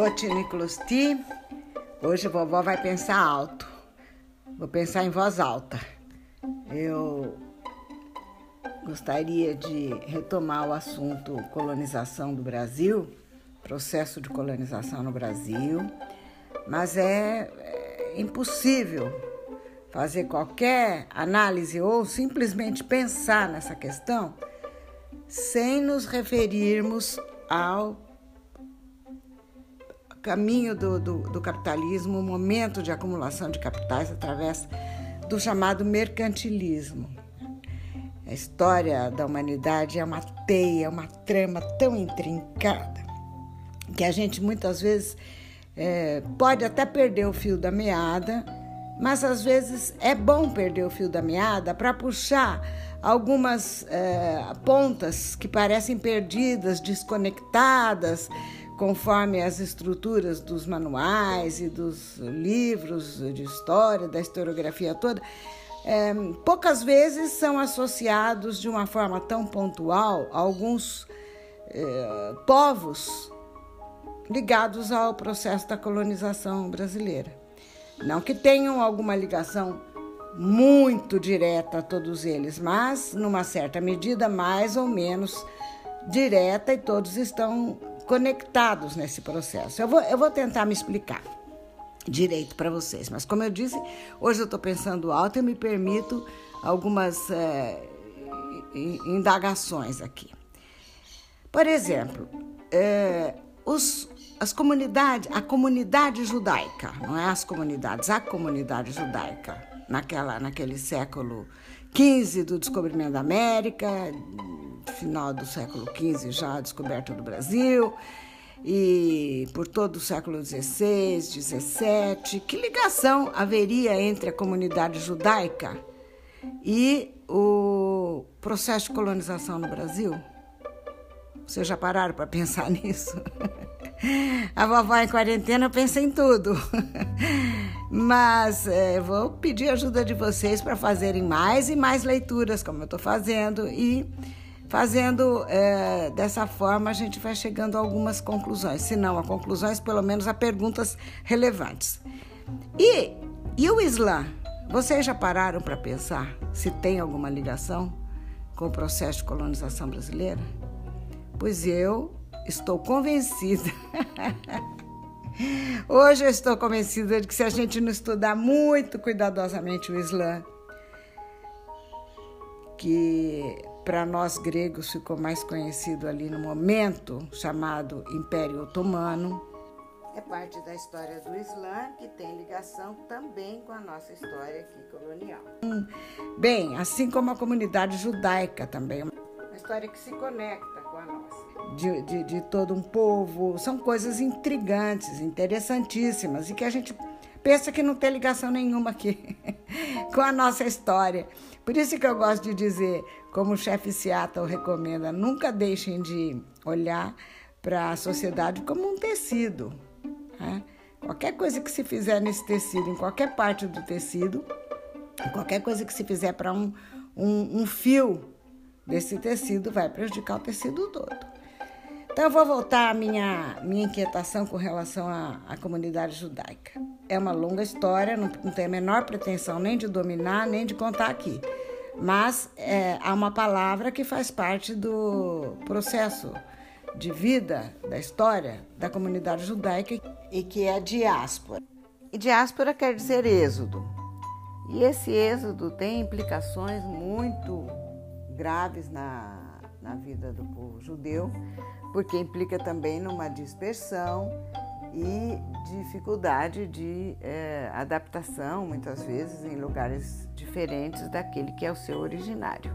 Cotiniclosti. Hoje a vovó vai pensar alto. Vou pensar em voz alta. Eu gostaria de retomar o assunto colonização do Brasil, processo de colonização no Brasil, mas é, é impossível fazer qualquer análise ou simplesmente pensar nessa questão sem nos referirmos ao caminho do, do, do capitalismo, o momento de acumulação de capitais através do chamado mercantilismo. A história da humanidade é uma teia, uma trama tão intrincada que a gente muitas vezes é, pode até perder o fio da meada, mas às vezes é bom perder o fio da meada para puxar algumas é, pontas que parecem perdidas, desconectadas, conforme as estruturas dos manuais e dos livros de história, da historiografia toda, é, poucas vezes são associados de uma forma tão pontual alguns é, povos ligados ao processo da colonização brasileira. Não que tenham alguma ligação muito direta a todos eles, mas numa certa medida mais ou menos direta e todos estão conectados nesse processo. Eu vou, eu vou tentar me explicar direito para vocês, mas como eu disse, hoje eu estou pensando alto e me permito algumas é, indagações aqui. Por exemplo, é, os, as comunidades, a comunidade judaica, não é as comunidades, a comunidade judaica, naquela, naquele século XV do descobrimento da América, final do século XV já a descoberta do Brasil, e por todo o século XVI, XVII. Que ligação haveria entre a comunidade judaica e o processo de colonização no Brasil? Vocês já pararam para pensar nisso? A vovó em quarentena pensa em tudo. Mas é, vou pedir ajuda de vocês para fazerem mais e mais leituras, como eu estou fazendo, e Fazendo é, dessa forma, a gente vai chegando a algumas conclusões. Se não a conclusões, pelo menos a perguntas relevantes. E, e o Islã? Vocês já pararam para pensar se tem alguma ligação com o processo de colonização brasileira? Pois eu estou convencida. Hoje eu estou convencida de que se a gente não estudar muito cuidadosamente o Islã, que para nós gregos ficou mais conhecido ali no momento, chamado Império Otomano. É parte da história do Islã que tem ligação também com a nossa história aqui colonial. Bem, assim como a comunidade judaica também, uma história que se conecta com a nossa. De, de, de todo um povo, são coisas intrigantes, interessantíssimas e que a gente pensa que não tem ligação nenhuma aqui com a nossa história. Por isso que eu gosto de dizer, como o chefe Seattle recomenda, nunca deixem de olhar para a sociedade como um tecido. Né? Qualquer coisa que se fizer nesse tecido, em qualquer parte do tecido, qualquer coisa que se fizer para um, um, um fio desse tecido vai prejudicar o tecido todo. Então eu vou voltar à minha, minha inquietação com relação à, à comunidade judaica. É uma longa história, não, não tenho a menor pretensão nem de dominar, nem de contar aqui. Mas é, há uma palavra que faz parte do processo de vida, da história da comunidade judaica e que é diáspora. E diáspora quer dizer êxodo. E esse êxodo tem implicações muito graves na, na vida do povo judeu, porque implica também numa dispersão e dificuldade de é, adaptação, muitas vezes em lugares diferentes daquele que é o seu originário.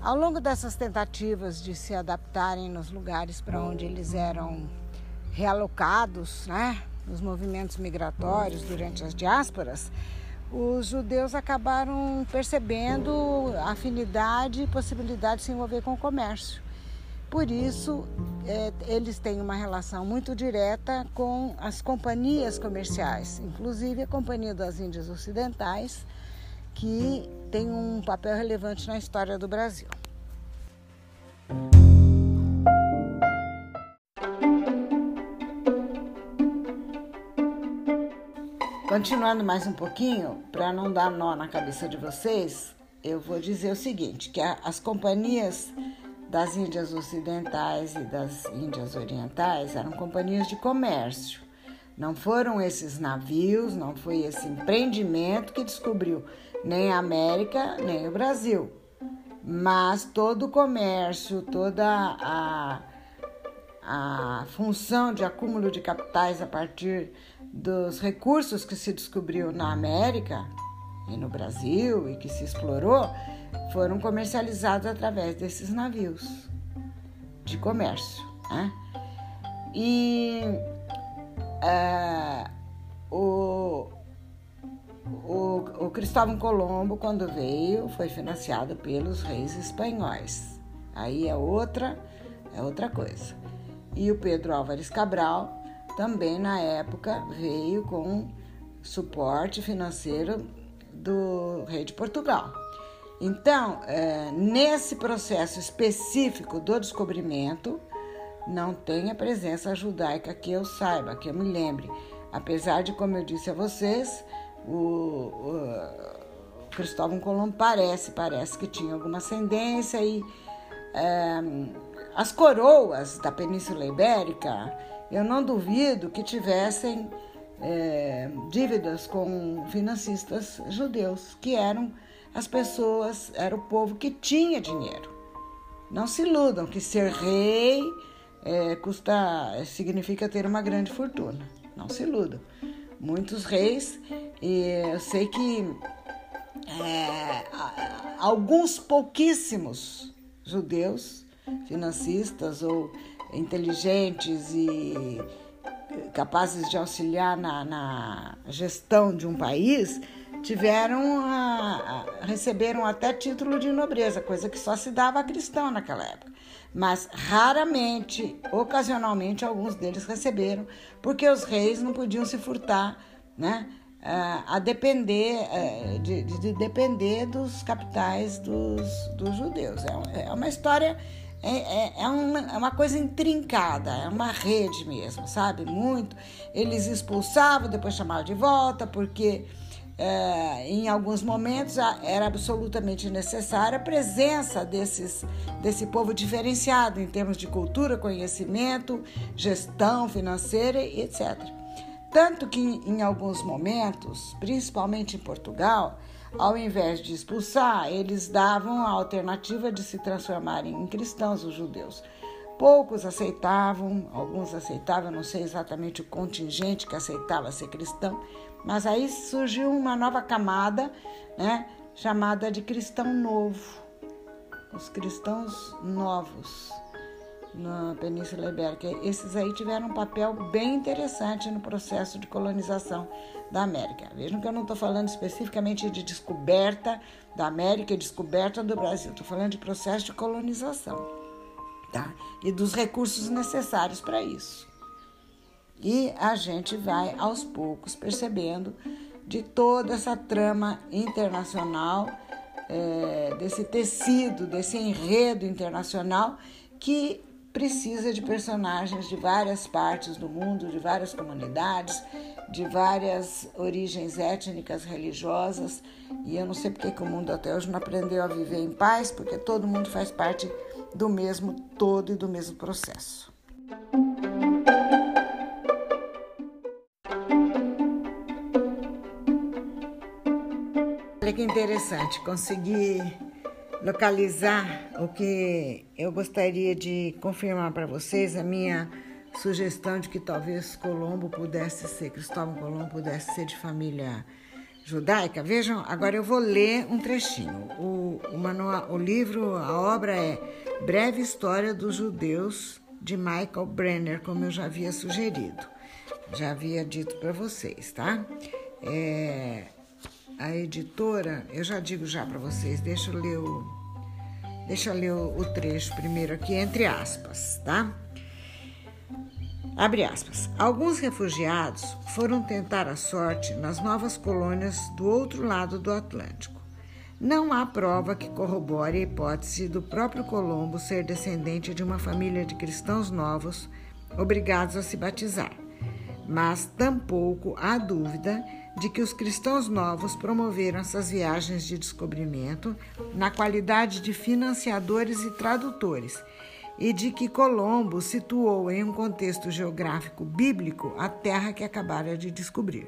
Ao longo dessas tentativas de se adaptarem nos lugares para onde eles eram realocados, né? nos movimentos migratórios durante as diásporas, os judeus acabaram percebendo afinidade e possibilidade de se envolver com o comércio. Por isso, é, eles têm uma relação muito direta com as companhias comerciais, inclusive a Companhia das Índias Ocidentais, que tem um papel relevante na história do Brasil. Continuando mais um pouquinho, para não dar nó na cabeça de vocês, eu vou dizer o seguinte, que as companhias das Índias Ocidentais e das Índias Orientais eram companhias de comércio. Não foram esses navios, não foi esse empreendimento que descobriu nem a América, nem o Brasil. Mas todo o comércio, toda a, a função de acúmulo de capitais a partir dos recursos que se descobriu na América e no Brasil e que se explorou foram comercializados através desses navios de comércio. Né? E é, o, o, o Cristóvão Colombo, quando veio, foi financiado pelos reis espanhóis. Aí é outra, é outra coisa. E o Pedro Álvares Cabral também na época veio com suporte financeiro do rei de Portugal. Então, é, nesse processo específico do descobrimento, não tem a presença judaica que eu saiba, que eu me lembre. Apesar de, como eu disse a vocês, o, o Cristóvão Colombo parece, parece que tinha alguma ascendência e é, as coroas da Península Ibérica eu não duvido que tivessem é, dívidas com financistas judeus, que eram as pessoas, era o povo que tinha dinheiro. Não se iludam que ser rei é, custa, significa ter uma grande fortuna. Não se iludam. Muitos reis, e eu sei que é, alguns pouquíssimos judeus, financistas ou inteligentes e capazes de auxiliar na, na gestão de um país tiveram a, a, receberam até título de nobreza, coisa que só se dava a cristão naquela época. Mas raramente, ocasionalmente, alguns deles receberam, porque os reis não podiam se furtar, né? a depender de, de, depender dos capitais dos, dos judeus. É, é uma história é, é, é, uma, é uma coisa intrincada, é uma rede mesmo, sabe? Muito. Eles expulsavam, depois chamavam de volta, porque é, em alguns momentos era absolutamente necessária a presença desses, desse povo diferenciado em termos de cultura, conhecimento, gestão financeira e etc. Tanto que em alguns momentos, principalmente em Portugal, ao invés de expulsar, eles davam a alternativa de se transformarem em cristãos, os judeus. Poucos aceitavam, alguns aceitavam, não sei exatamente o contingente que aceitava ser cristão, mas aí surgiu uma nova camada, né, chamada de cristão novo, os cristãos novos na Península Ibérica. Esses aí tiveram um papel bem interessante no processo de colonização da América. Vejam que eu não estou falando especificamente de descoberta da América e descoberta do Brasil, estou falando de processo de colonização tá? e dos recursos necessários para isso. E a gente vai aos poucos percebendo de toda essa trama internacional, é, desse tecido, desse enredo internacional que precisa de personagens de várias partes do mundo, de várias comunidades, de várias origens étnicas, religiosas. E eu não sei porque que o mundo até hoje não aprendeu a viver em paz, porque todo mundo faz parte do mesmo todo e do mesmo processo. Olha que interessante, conseguir localizar o que eu gostaria de confirmar para vocês, a minha sugestão de que talvez Colombo pudesse ser, Cristóvão Colombo pudesse ser de família judaica. Vejam, agora eu vou ler um trechinho. O, o, manual, o livro, a obra é Breve História dos Judeus, de Michael Brenner, como eu já havia sugerido. Já havia dito para vocês, tá? É, a editora, eu já digo já para vocês, deixa eu ler o deixa eu ler o, o trecho primeiro aqui entre aspas, tá? Abre aspas. Alguns refugiados foram tentar a sorte nas novas colônias do outro lado do Atlântico. não há prova que corrobore a hipótese do próprio Colombo ser descendente de uma família de cristãos novos obrigados a se batizar, mas tampouco há dúvida de que os cristãos novos promoveram essas viagens de descobrimento na qualidade de financiadores e tradutores, e de que Colombo situou em um contexto geográfico bíblico a terra que acabara de descobrir.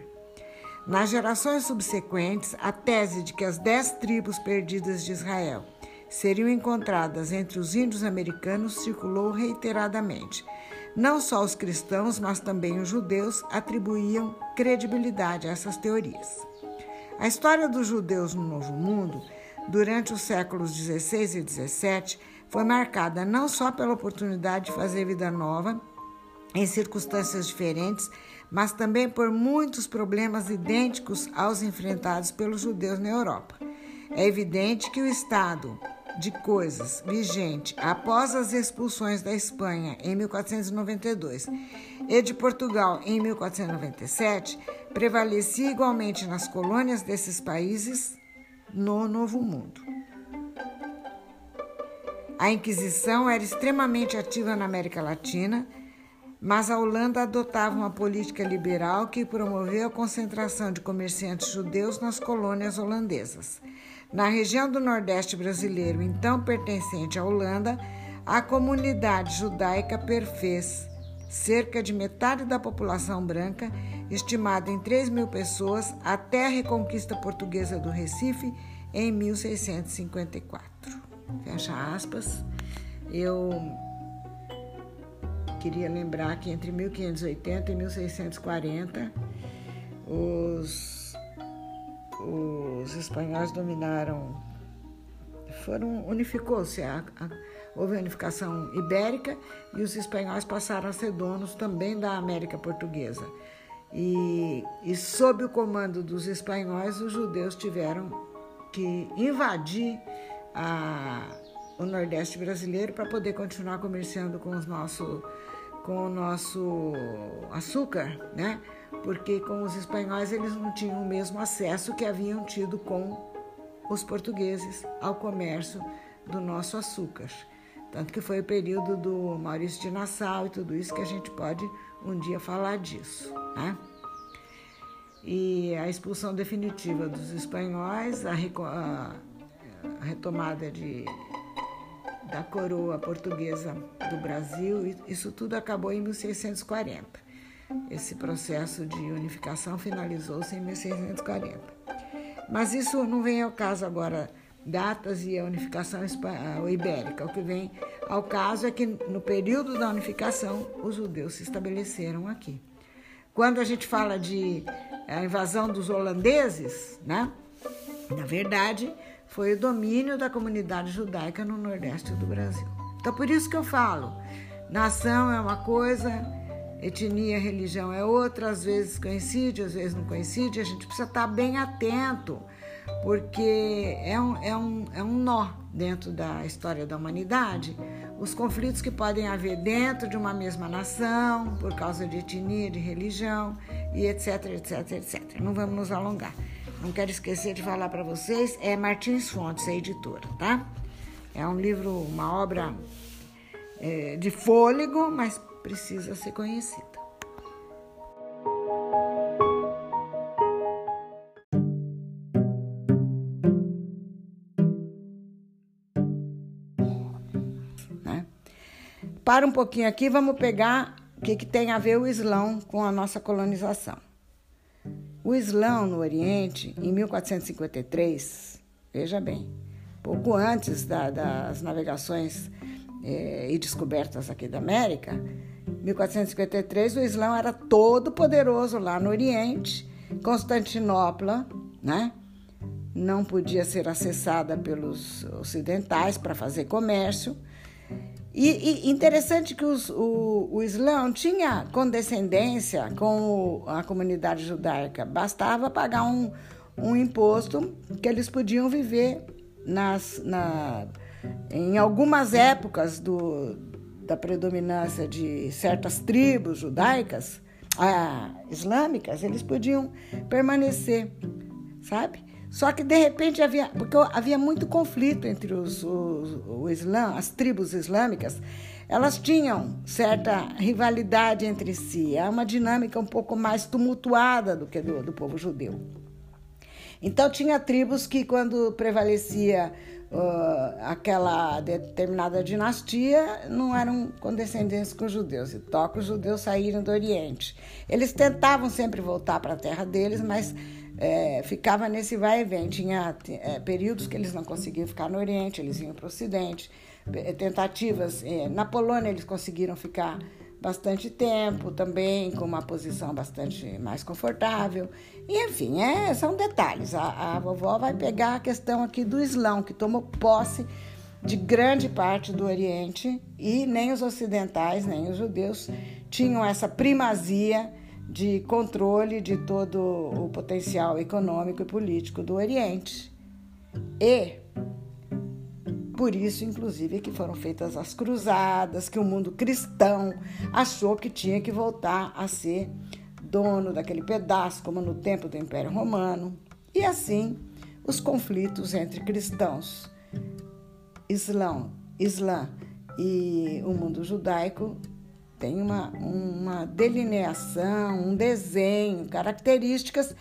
Nas gerações subsequentes, a tese de que as dez tribos perdidas de Israel seriam encontradas entre os índios americanos circulou reiteradamente. Não só os cristãos, mas também os judeus atribuíam credibilidade a essas teorias. A história dos judeus no Novo Mundo, durante os séculos XVI e XVII, foi marcada não só pela oportunidade de fazer vida nova em circunstâncias diferentes, mas também por muitos problemas idênticos aos enfrentados pelos judeus na Europa. É evidente que o estado de coisas vigente após as expulsões da Espanha em 1492 e de Portugal em 1497 prevalecia igualmente nas colônias desses países no Novo Mundo. A Inquisição era extremamente ativa na América Latina, mas a Holanda adotava uma política liberal que promoveu a concentração de comerciantes judeus nas colônias holandesas. Na região do Nordeste brasileiro, então pertencente à Holanda, a comunidade judaica perfez cerca de metade da população branca, estimada em 3 mil pessoas, até a reconquista portuguesa do Recife em 1654 fecha aspas. Eu queria lembrar que entre 1580 e 1640 os, os espanhóis dominaram, foram unificou-se houve a unificação ibérica e os espanhóis passaram a ser donos também da América Portuguesa. E, e sob o comando dos espanhóis, os judeus tiveram que invadir a, o Nordeste brasileiro para poder continuar comerciando com, os nosso, com o nosso açúcar, né? Porque com os espanhóis eles não tinham o mesmo acesso que haviam tido com os portugueses ao comércio do nosso açúcar. Tanto que foi o período do Maurício de Nassau e tudo isso que a gente pode um dia falar disso, né? E a expulsão definitiva dos espanhóis, a, a retomada de, da coroa portuguesa do Brasil, isso tudo acabou em 1640. Esse processo de unificação finalizou-se em 1640. Mas isso não vem ao caso agora, datas e a unificação ibérica. O que vem ao caso é que no período da unificação, os judeus se estabeleceram aqui. Quando a gente fala de a invasão dos holandeses, né? Na verdade, foi o domínio da comunidade judaica no Nordeste do Brasil. Então, por isso que eu falo: nação é uma coisa, etnia, religião é outra, às vezes coincide, às vezes não coincide, a gente precisa estar bem atento, porque é um, é um, é um nó dentro da história da humanidade os conflitos que podem haver dentro de uma mesma nação, por causa de etnia, de religião e etc, etc, etc. Não vamos nos alongar não quero esquecer de falar para vocês, é Martins Fontes, a editora, tá? É um livro, uma obra é, de fôlego, mas precisa ser conhecida. Para um pouquinho aqui, vamos pegar o que, que tem a ver o Islão com a nossa colonização. O Islão no Oriente, em 1453, veja bem, pouco antes da, das navegações eh, e descobertas aqui da América, 1453 o Islão era todo poderoso lá no Oriente, Constantinopla, né? Não podia ser acessada pelos ocidentais para fazer comércio. E, e interessante que os, o, o Islã tinha condescendência com a comunidade judaica, bastava pagar um, um imposto que eles podiam viver nas, na, em algumas épocas do, da predominância de certas tribos judaicas, ah, islâmicas, eles podiam permanecer, sabe? Só que de repente havia, porque havia muito conflito entre os, o Islã, as tribos islâmicas, elas tinham certa rivalidade entre si. É uma dinâmica um pouco mais tumultuada do que do, do povo judeu. Então tinha tribos que quando prevalecia uh, aquela determinada dinastia não eram condescendentes com os judeus, e toca os judeus saíram do Oriente. Eles tentavam sempre voltar para a terra deles, mas é, ficava nesse vai e vem. Tinha é, períodos que eles não conseguiam ficar no Oriente, eles iam para o Ocidente. Tentativas. É, na Polônia eles conseguiram ficar bastante tempo também, com uma posição bastante mais confortável. E, enfim, é, são detalhes. A, a vovó vai pegar a questão aqui do Islão, que tomou posse de grande parte do Oriente e nem os ocidentais, nem os judeus tinham essa primazia de controle de todo o potencial econômico e político do Oriente. E por isso, inclusive, que foram feitas as cruzadas, que o mundo cristão achou que tinha que voltar a ser dono daquele pedaço, como no tempo do Império Romano. E assim, os conflitos entre cristãos, Islã, Islã e o mundo judaico tem uma, uma delineação, um desenho, características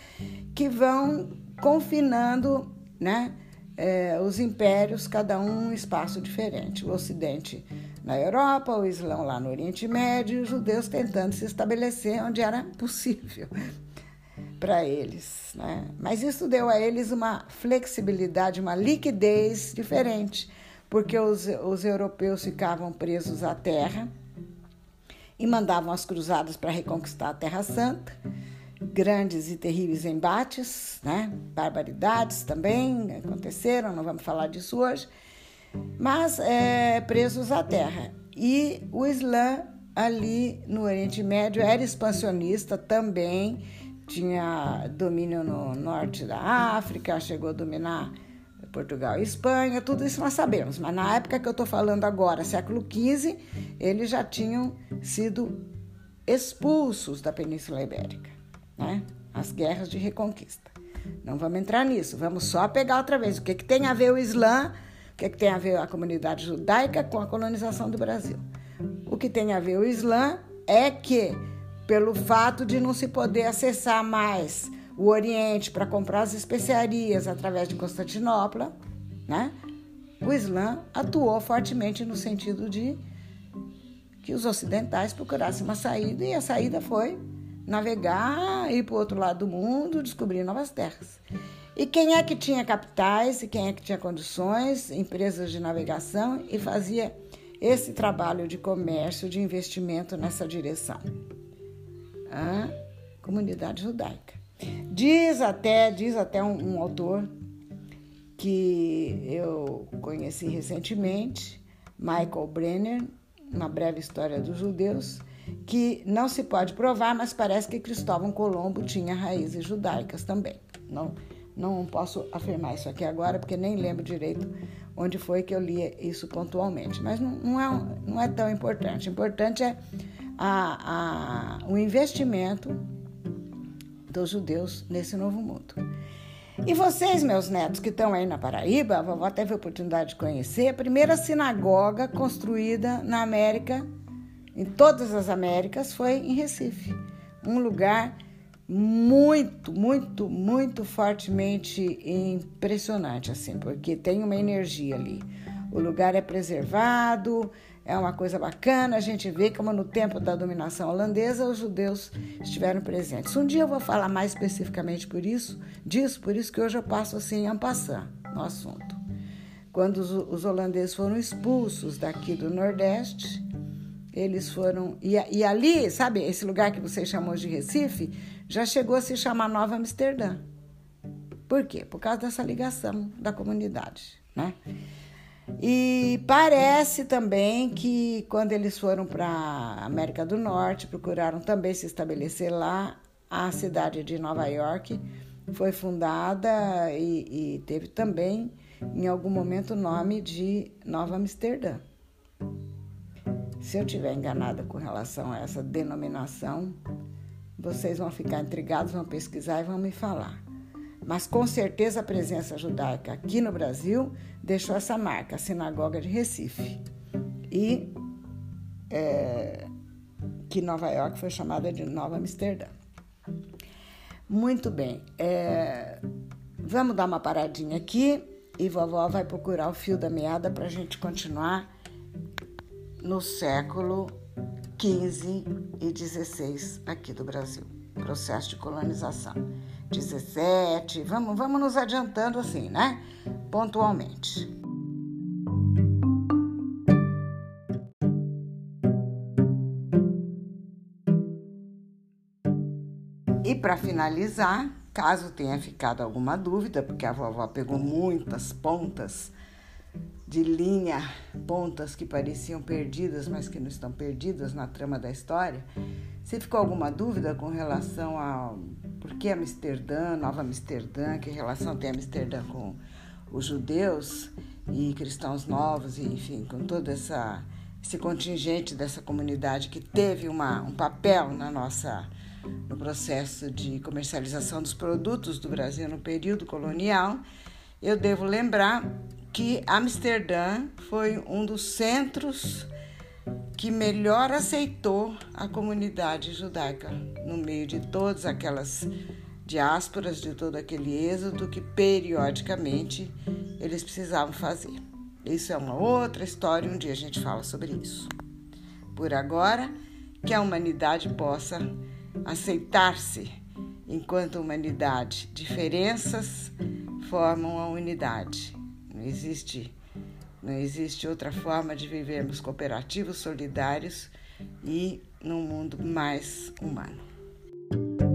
que vão confinando né, é, os impérios, cada um um espaço diferente. O Ocidente na Europa, o Islã lá no Oriente Médio, os judeus tentando se estabelecer onde era possível para eles. Né? Mas isso deu a eles uma flexibilidade, uma liquidez diferente, porque os, os europeus ficavam presos à terra e mandavam as cruzadas para reconquistar a Terra Santa grandes e terríveis embates, né? barbaridades também aconteceram, não vamos falar disso hoje, mas é, presos à terra. E o Islã ali no Oriente Médio era expansionista também, tinha domínio no norte da África, chegou a dominar Portugal e Espanha, tudo isso nós sabemos, mas na época que eu estou falando agora, século XV, eles já tinham sido expulsos da Península Ibérica né? As guerras de reconquista. Não vamos entrar nisso, vamos só pegar outra vez. O que, que tem a ver o Islã, o que, que tem a ver a comunidade judaica com a colonização do Brasil? O que tem a ver o Islã é que, pelo fato de não se poder acessar mais o Oriente para comprar as especiarias através de Constantinopla, né? o Islã atuou fortemente no sentido de que os ocidentais procurassem uma saída, e a saída foi navegar, ir para o outro lado do mundo, descobrir novas terras. E quem é que tinha capitais e quem é que tinha condições, empresas de navegação e fazia esse trabalho de comércio, de investimento nessa direção? A comunidade judaica. Diz até, diz até um, um autor que eu conheci recentemente, Michael Brenner, uma breve história dos judeus, que não se pode provar, mas parece que Cristóvão Colombo tinha raízes judaicas também. Não, não posso afirmar isso aqui agora, porque nem lembro direito onde foi que eu li isso pontualmente. Mas não, não, é, não é tão importante. O importante é a, a, o investimento dos judeus nesse novo mundo. E vocês, meus netos que estão aí na Paraíba, a vovó teve a oportunidade de conhecer a primeira sinagoga construída na América em todas as Américas foi em Recife, um lugar muito, muito, muito fortemente impressionante, assim, porque tem uma energia ali. O lugar é preservado, é uma coisa bacana. A gente vê como no tempo da dominação holandesa os judeus estiveram presentes. Um dia eu vou falar mais especificamente por isso, disso, por isso que hoje eu passo assim a passar no assunto. Quando os, os holandeses foram expulsos daqui do Nordeste, eles foram. E, e, ali, sabe, esse lugar que você chamou de Recife, já chegou a se chamar Nova Amsterdã. Por quê? Por causa dessa ligação da comunidade, né? E parece também que quando eles foram para a América do Norte, procuraram também se estabelecer lá, a cidade de Nova York foi fundada e, e teve também, em algum momento, o nome de Nova Amsterdã. Se eu tiver enganada com relação a essa denominação, vocês vão ficar intrigados, vão pesquisar e vão me falar. Mas com certeza a presença judaica aqui no Brasil deixou essa marca, a Sinagoga de Recife. E é, que Nova York foi chamada de Nova Amsterdã. Muito bem, é, vamos dar uma paradinha aqui e vovó vai procurar o fio da meada para a gente continuar no século 15 e 16 aqui do Brasil. Processo de colonização. 17, vamos, vamos nos adiantando assim, né? Pontualmente. E para finalizar, caso tenha ficado alguma dúvida, porque a vovó pegou muitas pontas de linha, pontas que pareciam perdidas, mas que não estão perdidas na trama da história. Se ficou alguma dúvida com relação a por que Amsterdã, Nova Amsterdã, que relação tem Amsterdã com os judeus e cristãos novos, enfim, com todo essa, esse contingente dessa comunidade que teve uma, um papel na nossa no processo de comercialização dos produtos do Brasil no período colonial, eu devo lembrar que Amsterdã foi um dos centros que melhor aceitou a comunidade judaica no meio de todas aquelas diásporas, de todo aquele êxodo que periodicamente eles precisavam fazer. Isso é uma outra história, um dia a gente fala sobre isso. Por agora, que a humanidade possa aceitar-se enquanto humanidade. Diferenças formam a unidade não existe, não existe outra forma de vivermos cooperativos, solidários e num mundo mais humano.